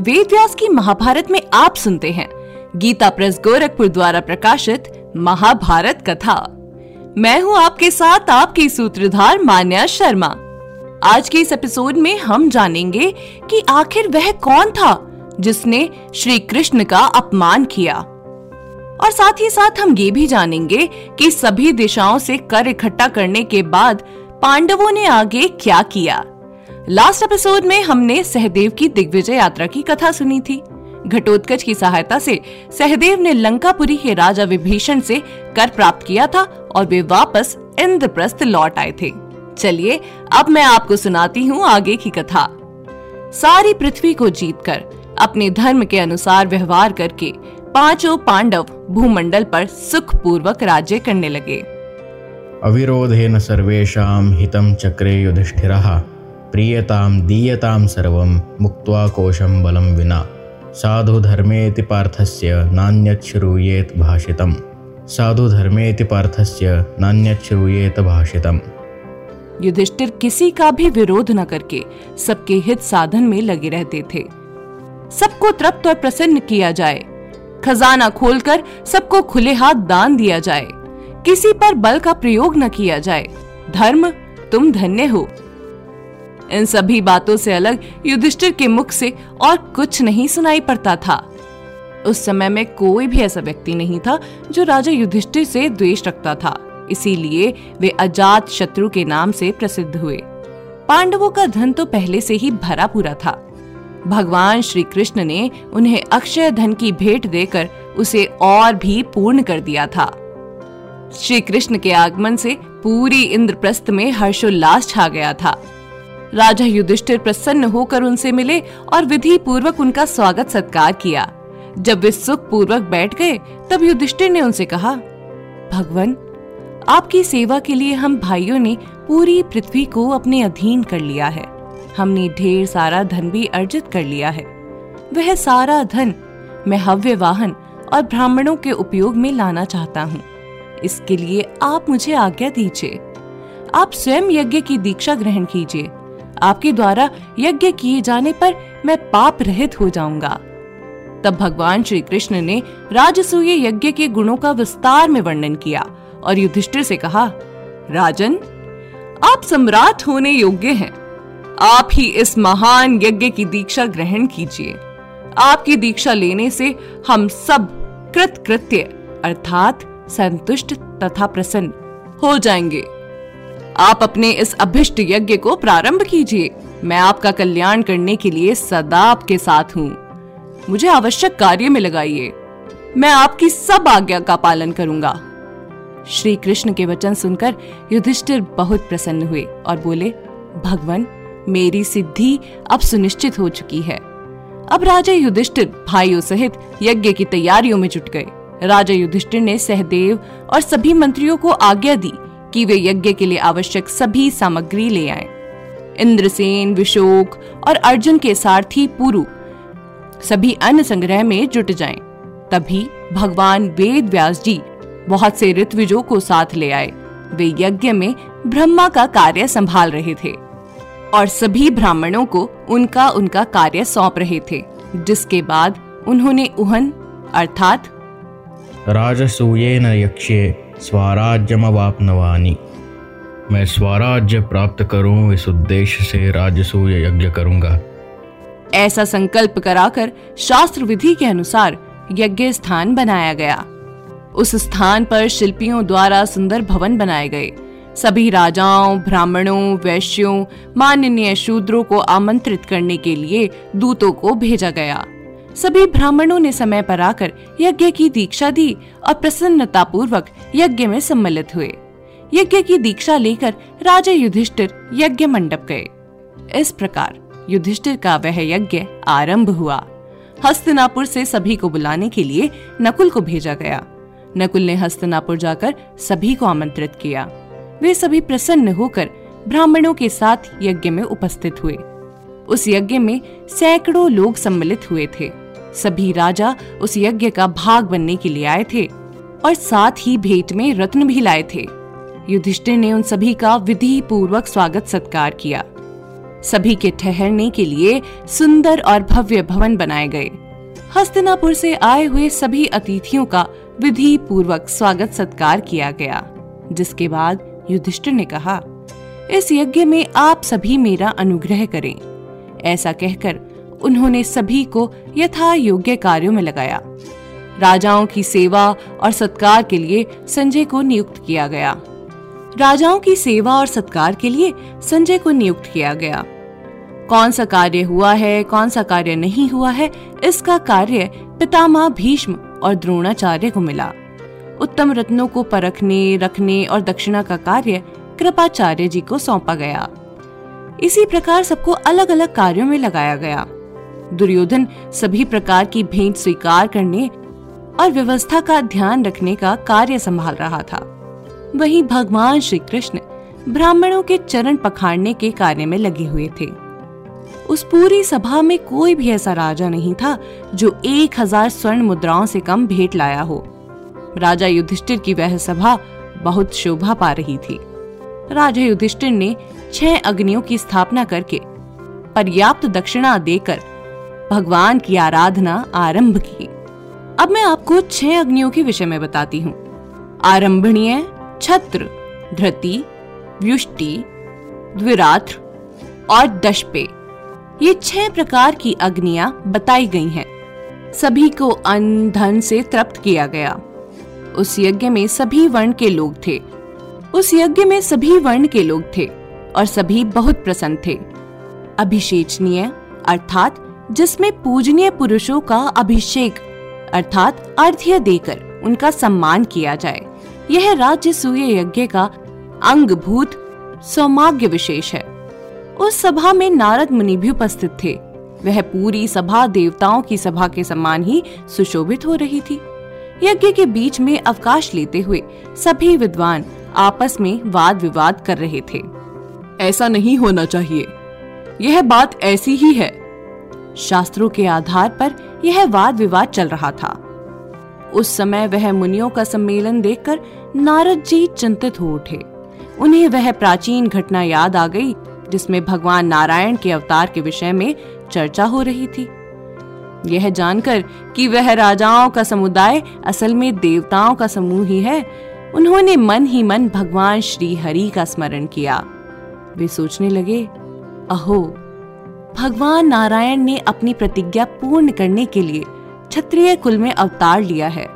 वेद व्यास की महाभारत में आप सुनते हैं। गीता प्रेस गोरखपुर द्वारा प्रकाशित महाभारत कथा। मैं हूँ आपके साथ आपकी सूत्रधार मान्या शर्मा। आज के इस एपिसोड में हम जानेंगे कि आखिर वह कौन था जिसने श्री कृष्ण का अपमान किया। और साथ ही साथ हम ये भी जानेंगे कि सभी दिशाओं से कर इकट्ठा करने के बाद पांडवों ने आगे क्या किया। लास्ट एपिसोड में हमने सहदेव की दिग्विजय यात्रा की कथा सुनी थी। घटोत्कच की सहायता से सहदेव ने लंकापुरी के राजा विभीषण से कर प्राप्त किया था और वे वापस इंद्रप्रस्थ लौट आए थे। चलिए, अब मैं आपको सुनाती हूँ आगे की कथा। सारी पृथ्वी को जीतकर, अपने धर्म के अनुसार व्यवहार करके पाँचों पांडव भूमंडल पर सुख पूर्वक राज्य करने लगे। अविरोधेन सर्वेषां हितम चक्रे युधिष्ठिरः। प्रीयतां दीयतां सर्वं मुक्त्वा कोशं बलं विना। साधुधर्मेति पार्थस्य नान्यत् श्रूयेत भाषितम्। साधुधर्मेति पार्थस्य नान्यत् श्रूयेत भाषितम्। युधिष्ठिर किसी का भी विरोध न करके सबके हित साधन में लगे रहते थे। सबको तृप्त और प्रसन्न किया जाए। खजाना खोलकर सबको खुले हाथ दान दिया जाए। किसी पर बल का प्रयोग न किया जाए। धर्म, तुम धन्य हो। इन सभी बातों से अलग युधिष्ठिर के मुख से और कुछ नहीं सुनाई पड़ता था। उस समय में कोई भी ऐसा व्यक्ति नहीं था जो राजा युधिष्ठिर से द्वेष रखता था। इसीलिए वे अजात शत्रु के नाम से प्रसिद्ध हुए। पांडवों का धन तो पहले से ही भरा पूरा था। भगवान श्री कृष्ण ने उन्हें अक्षय धन की भेंट देकर उसे और भी पूर्ण कर दिया था। श्री कृष्ण के आगमन से पूरी इंद्रप्रस्थ में हर्षोल्लास छा गया था। राजा युधिष्ठिर प्रसन्न होकर उनसे मिले और विधि पूर्वक उनका स्वागत सत्कार किया। जब वे सुख पूर्वक बैठ गए, तब युधिष्ठिर ने उनसे कहा, भगवान, आपकी सेवा के लिए हम भाइयों ने पूरी पृथ्वी को अपने अधीन कर लिया है। हमने ढेर सारा धन भी अर्जित कर लिया है। वह सारा धन मैं हव्य वाहन और ब्राह्मणों के उपयोग में लाना चाहता हूँ। इसके लिए आप मुझे आज्ञा दीजिए। आप स्वयं यज्ञ की दीक्षा ग्रहण कीजिए। आपके द्वारा यज्ञ किए जाने पर मैं पाप रहित हो जाऊँगा। तब भगवान श्री कृष्ण ने राजसूय यज्ञ के गुणों का विस्तार में वर्णन किया और युधिष्ठिर से कहा, राजन, आप सम्राट होने योग्य हैं। आप ही इस महान यज्ञ की दीक्षा ग्रहण कीजिए। आपकी दीक्षा लेने से हम सब कृत कृत्य अर्थात संतुष्ट तथा प्रसन्न हो जाएँगे। आप अपने इस अभिष्ट यज्ञ को प्रारंभ कीजिए। मैं आपका कल्याण करने के लिए सदा आपके साथ हूँ। मुझे आवश्यक कार्य में लगाइए। मैं आपकी सब आज्ञा का पालन करूँगा। श्री कृष्ण के वचन सुनकर युधिष्ठिर बहुत प्रसन्न हुए और बोले, भगवान, मेरी सिद्धि अब सुनिश्चित हो चुकी है। अब राजा युधिष्ठिर भाइयों सहित यज्ञ की तैयारियों में जुट गए। राजा युधिष्ठिर ने सहदेव और सभी मंत्रियों को आज्ञा दी कि वे यज्ञ के लिए आवश्यक सभी सामग्री ले आए इंद्रसेन, विशोक और अर्जुन के सारथी पुरु सभी अन्य संग्रह में जुट जाएँ। तभी भगवान वेद व्यास जी बहुत से ऋत्विजों को साथ ले आए वे यज्ञ में ब्रह्मा का कार्य संभाल रहे थे और सभी ब्राह्मणों को उनका उनका कार्य सौंप रहे थे, जिसके बाद उन्होंने उहन, अर्थात राजसूयेन यक्ष्ये स्वराज्यमवाप्नवानि। मैं स्वराज्य प्राप्त करूँ, इस उद्देश्य से राजसूय यज्ञ करूँगा। ऐसा संकल्प कराकर शास्त्र विधि के अनुसार यज्ञ स्थान बनाया गया। उस स्थान पर शिल्पियों द्वारा सुंदर भवन बनाए गए। सभी राजाओं, ब्राह्मणों, वैश्यों, माननीय शूद्रों को आमंत्रित करने के लिए दूतों को भेजा गया। सभी ब्राह्मणों ने समय पर आकर यज्ञ की दीक्षा दी और प्रसन्नता पूर्वक यज्ञ में सम्मिलित हुए। यज्ञ की दीक्षा लेकर राजा युधिष्ठिर यज्ञ मंडप गए। इस प्रकार युधिष्ठिर का वह यज्ञ आरंभ हुआ। हस्तनापुर से सभी को बुलाने के लिए नकुल को भेजा गया। नकुल ने हस्तनापुर जाकर सभी को आमंत्रित किया। वे सभी प्रसन्न होकर ब्राह्मणों के साथ यज्ञ में उपस्थित हुए। उस यज्ञ में सैकड़ों लोग सम्मिलित हुए थे। सभी राजा उस यज्ञ का भाग बनने के लिए आए थे और साथ ही भेंट में रत्न भी लाए थे। युधिष्ठिर ने उन सभी का विधि पूर्वक स्वागत सत्कार किया। सभी के ठहरने के लिए सुंदर और भव्य भवन बनाए गए। हस्तिनापुर से आए हुए सभी अतिथियों का विधि पूर्वक स्वागत सत्कार किया गया, जिसके बाद युधिष्ठिर ने कहा, इस यज्ञ में आप सभी मेरा अनुग्रह करें। ऐसा कहकर उन्होंने सभी को यथा योग्य कार्यों में लगाया। राजाओं की सेवा और सत्कार के लिए संजय को नियुक्त किया गया। राजाओं की सेवा और सत्कार के लिए संजय को नियुक्त किया गया। कौन सा कार्य हुआ है, कौन सा कार्य नहीं हुआ है, इसका कार्य पितामह भीष्म और द्रोणाचार्य को मिला। उत्तम रत्नों को परखने, रखने और दक्षिणा का कार्य कृपाचार्य जी को सौंपा गया। इसी प्रकार सबको अलग अलग कार्यों में लगाया गया। दुर्योधन सभी प्रकार की भेंट स्वीकार करने और व्यवस्था का ध्यान रखने का कार्य संभाल रहा था। वहीं भगवान श्री कृष्ण ब्राह्मणों के चरण पखाड़ने के कार्य में लगे हुए थे। उस पूरी सभा में कोई भी ऐसा राजा नहीं था जो एक हज़ार स्वर्ण मुद्राओं से कम भेंट लाया हो। राजा युधिष्ठिर की वह सभा बहुत शोभा पा रही थी। राजा युधिष्ठिर ने छह अग्नियों की स्थापना करके पर्याप्त दक्षिणा देकर भगवान की आराधना आरंभ की। अब मैं आपको छह अग्नियों के विषय में बताती हूँ। आरंभणीय छत्र, धृति, व्युष्टि, द्विरात्र और दशपे। ये छह प्रकार की अग्नियाँ बताई गई हैं। सभी को अन्न धन से तृप्त किया गया। उस यज्ञ में सभी वर्ण के लोग थे। उस यज्ञ में सभी वर्ण के लोग थे और सभी बहुत प्रसन्न थे। अभिषेचनीय, अर्थात जिसमें पूजनीय पुरुषों का अभिषेक, अर्थात अर्घ्य देकर उनका सम्मान किया जाए। यह राज्य सूर्य यज्ञ का अंगभूत सौमाग्य विशेष है। उस सभा में नारद मुनि भी उपस्थित थे। वह पूरी सभा देवताओं की सभा के समान ही सुशोभित हो रही थी। यज्ञ के बीच में अवकाश लेते हुए सभी विद्वान आपस में वाद विवाद कर रहे थे। ऐसा नहीं होना चाहिए। यह बात ऐसी ही है शास्त्रों के आधार पर यह वाद विवाद चल रहा था। उस समय वह मुनियों का सम्मेलन देखकर नारद जी चिंतित हो उठे। उन्हें वह प्राचीन घटना याद आ गई, जिसमें भगवान नारायण के अवतार के विषय में चर्चा हो रही थी। यह जानकर कि वह राजाओं का समुदाय असल में देवताओं का समूह ही है, उन्होंने मन ही मन भगवान श्री हरि का स्मरण किया। वे सोचने लगे, अहो भगवान नारायण ने अपनी प्रतिज्ञा पूर्ण करने के लिए क्षत्रिय कुल में अवतार लिया है।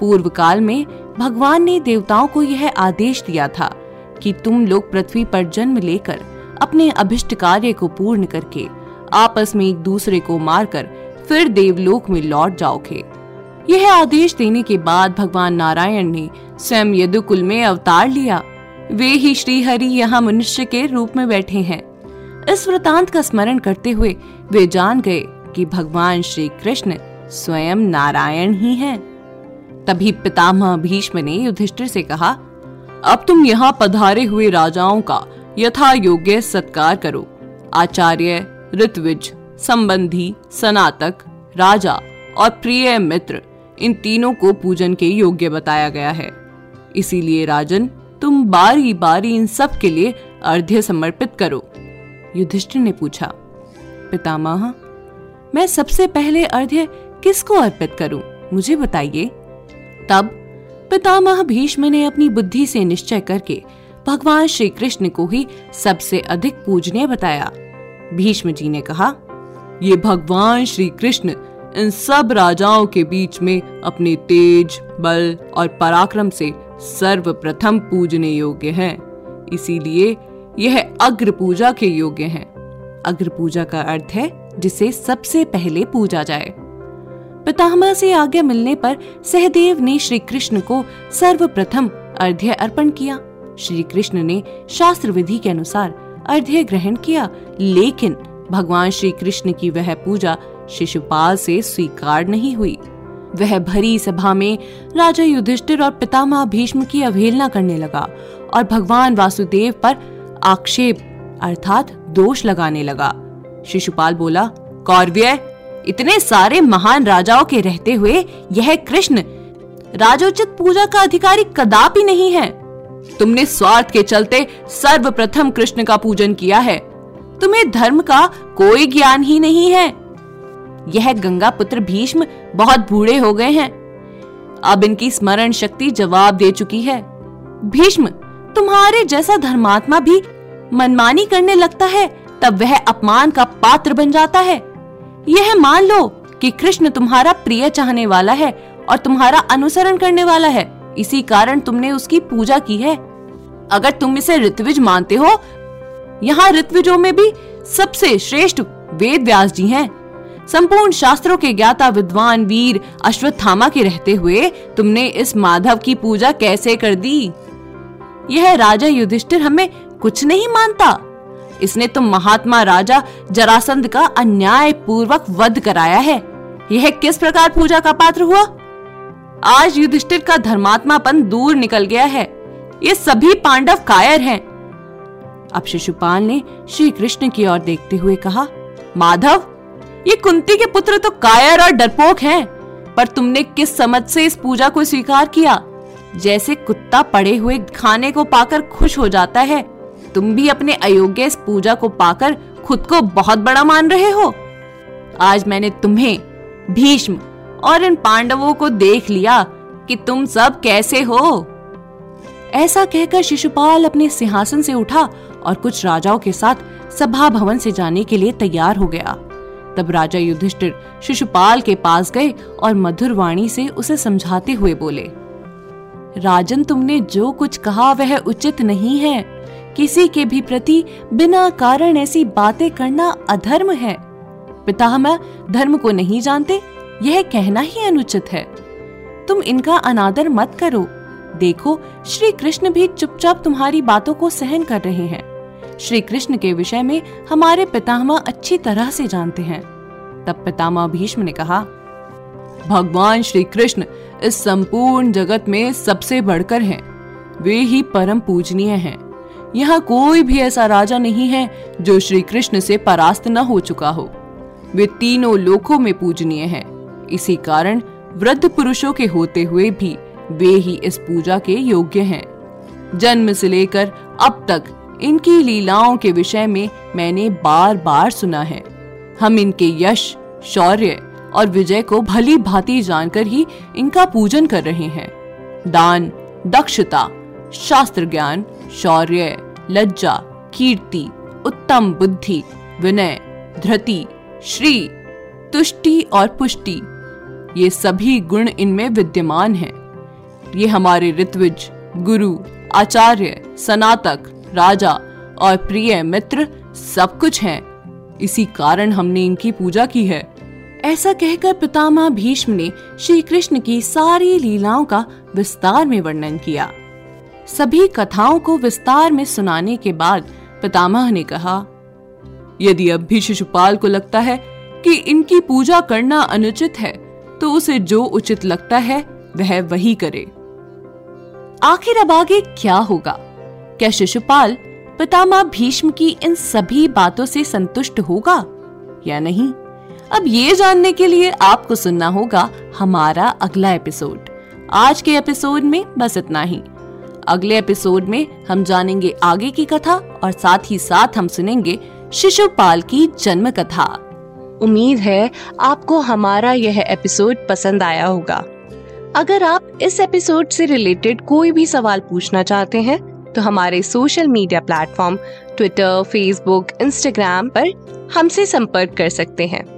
पूर्व काल में भगवान ने देवताओं को यह आदेश दिया था कि तुम लोग पृथ्वी पर जन्म लेकर अपने अभिष्ट कार्य को पूर्ण करके आपस में एक दूसरे को मारकर फिर देवलोक में लौट जाओगे। यह आदेश देने के बाद भगवान नारायण ने स्वयं यदुकुल में अवतार लिया। वे ही श्री हरि यहाँ मनुष्य के रूप में बैठे हैं। इस वृतांत का स्मरण करते हुए वे जान गए कि भगवान श्री कृष्ण स्वयं नारायण ही हैं। तभी पितामह भीष्म ने युधिष्ठिर से कहा, अब तुम यहाँ पधारे हुए राजाओं का यथा योग्य सत्कार करो। आचार्य, ऋतविज, संबंधी, सनातक, राजा और प्रिय मित्र, इन तीनों को पूजन के योग्य बताया गया है। इसीलिए राजन, तुम बारी बारी इन सब के लिए अर्घ्य समर्पित करो। युधिष्ठिर ने पूछा, पितामह, मैं सबसे पहले अर्घ्य किसको अर्पित करूँ, मुझे बताइए। तब पितामह भीष्म ने अपनी बुद्धि से निश्चय करके भगवान श्री कृष्ण को ही सबसे अधिक पूजनीय बताया। भीष्म जी ने कहा, ये भगवान श्री कृष्ण इन सब राजाओं के बीच में अपने तेज, बल और पराक्रम से सर्वप्रथम पूजने योग्य हैं। इसीलिए यह अग्र पूजा के योग्य हैं। अग्र पूजा का अर्थ है जिसे सबसे पहले पूजा जाए। पितामह से आज्ञा मिलने पर सहदेव ने श्री कृष्ण को सर्वप्रथम अर्ध्य अर्पण किया। श्री कृष्ण ने शास्त्र विधि के अनुसार अर्ध्य ग्रहण किया, लेकिन भगवान श्री कृष्ण की वह पूजा शिशुपाल से स्वीकार नहीं हुई। वह भरी सभा में राजा युधिष्ठिर और पितामह भीष्म की अवहेलना करने लगा और भगवान वासुदेव पर आक्षेप, अर्थात दोष लगाने लगा। शिशुपाल बोला, कौरव्य, इतने सारे महान राजाओं के रहते हुए यह कृष्ण, राजोचित पूजा का अधिकारी कदापि नहीं है। तुमने स्वार्थ के चलते सर्वप्रथम कृष्ण का पूजन किया है। तुम्हें धर्म का कोई ज्ञान ही नहीं है। यह गंगा पुत्र भीष्म बहुत बूढ़े हो गए हैं। अब इनकी स्मरण शक्ति जवाब दे चुकी है। भीष्म तुम्हारे जैसा धर्मात्मा भी मनमानी करने लगता है, तब वह अपमान का पात्र बन जाता है। यह मान लो कि कृष्ण तुम्हारा प्रिय चाहने वाला है और तुम्हारा अनुसरण करने वाला है। इसी कारण तुमने उसकी पूजा की है। अगर तुम इसे ऋत्विज मानते हो, यहाँ ऋत्विजों में भी सबसे श्रेष्ठ वेद व्यास जी हैं। संपूर्ण शास्त्रों के ज्ञाता विद्वान वीर अश्वत्थामा के रहते हुए तुमने इस माधव की पूजा कैसे कर दी? यह राजा युधिष्ठिर हमें कुछ नहीं मानता। इसने तो महात्मा राजा जरासंध का अन्याय पूर्वक वध कराया है। यह किस प्रकार पूजा का पात्र हुआ? आज युधिष्ठिर का धर्मात्मापन दूर निकल गया है। ये सभी पांडव कायर हैं। अब शिशुपाल ने श्री कृष्ण की ओर देखते हुए कहा माधव ये कुंती के पुत्र तो कायर और डरपोक हैं, पर तुमने किस समझ से इस पूजा को स्वीकार किया? जैसे कुत्ता पड़े हुए खाने को पाकर खुश हो जाता है, तुम भी अपने अयोग्य इस पूजा को पाकर खुद को बहुत बड़ा मान रहे हो। आज मैंने तुम्हें, भीष्म और इन पांडवों को देख लिया कि तुम सब कैसे हो। ऐसा कहकर शिशुपाल अपने सिंहासन से उठा और कुछ राजाओं के साथ सभा भवन से जाने के लिए तैयार हो गया। तब राजा युधिष्ठिर शिशुपाल के पास गए और मधुर वाणी से उसे समझाते हुए बोले राजन, तुमने जो कुछ कहा वह उचित नहीं है। किसी के भी प्रति बिना कारण ऐसी बातें करना अधर्म है। पितामह धर्म को नहीं जानते, यह कहना ही अनुचित है। तुम इनका अनादर मत करो। देखो श्री कृष्ण भी चुपचाप तुम्हारी बातों को सहन कर रहे हैं। श्री कृष्ण के विषय में हमारे पितामह अच्छी तरह से जानते हैं। तब पितामह भीष्म ने कहा, भगवान श्री कृष्ण इस संपूर्ण जगत में सबसे बढ़कर हैं। वे ही परम पूजनीय हैं। यहाँ कोई भी ऐसा राजा नहीं है जो श्री कृष्ण से परास्त न हो चुका हो वे तीनों लोकों में पूजनीय हैं। इसी कारण वृद्ध पुरुषों के होते हुए भी वे ही इस पूजा के योग्य हैं जन्म से लेकर अब तक इनकी लीलाओं के विषय में मैंने बार बार सुना है हम इनके यश, शौर्य और विजय को भली भांति जानकर ही इनका पूजन कर रहे हैं दान, दक्षता शास्त्र ज्ञान शौर्य, लज्जा, कीर्ति, उत्तम बुद्धि, विनय, धृति, श्री, तुष्टि और पुष्टि ये सभी गुण इनमें विद्यमान हैं। ये हमारे ऋत्विज, गुरु, आचार्य, सनातक, राजा और प्रिय मित्र सब कुछ हैं। इसी कारण हमने इनकी पूजा की है ऐसा कहकर पितामह भीष्म ने श्री कृष्ण की सारी लीलाओं का विस्तार में वर्णन किया। सभी कथाओं को विस्तार में सुनाने के बाद पितामह ने कहा, यदि अब भी शिशुपाल को लगता है कि इनकी पूजा करना अनुचित है तो उसे जो उचित लगता है, वह वही करे। आखिर अब आगे क्या होगा? क्या शिशुपाल पितामह भीष्म की इन सभी बातों से संतुष्ट होगा या नहीं? अब ये जानने के लिए आपको सुनना होगा हमारा अगला एपिसोड। आज के एपिसोड में बस इतना ही। अगले एपिसोड में हम जानेंगे आगे की कथा और साथ ही साथ हम सुनेंगे शिशुपाल की जन्म कथा उम्मीद है आपको हमारा यह एपिसोड पसंद आया होगा। अगर आप इस एपिसोड से रिलेटेड कोई भी सवाल पूछना चाहते हैं तो हमारे social media platform Twitter, Facebook, Instagram पर हमसे संपर्क कर सकते हैं।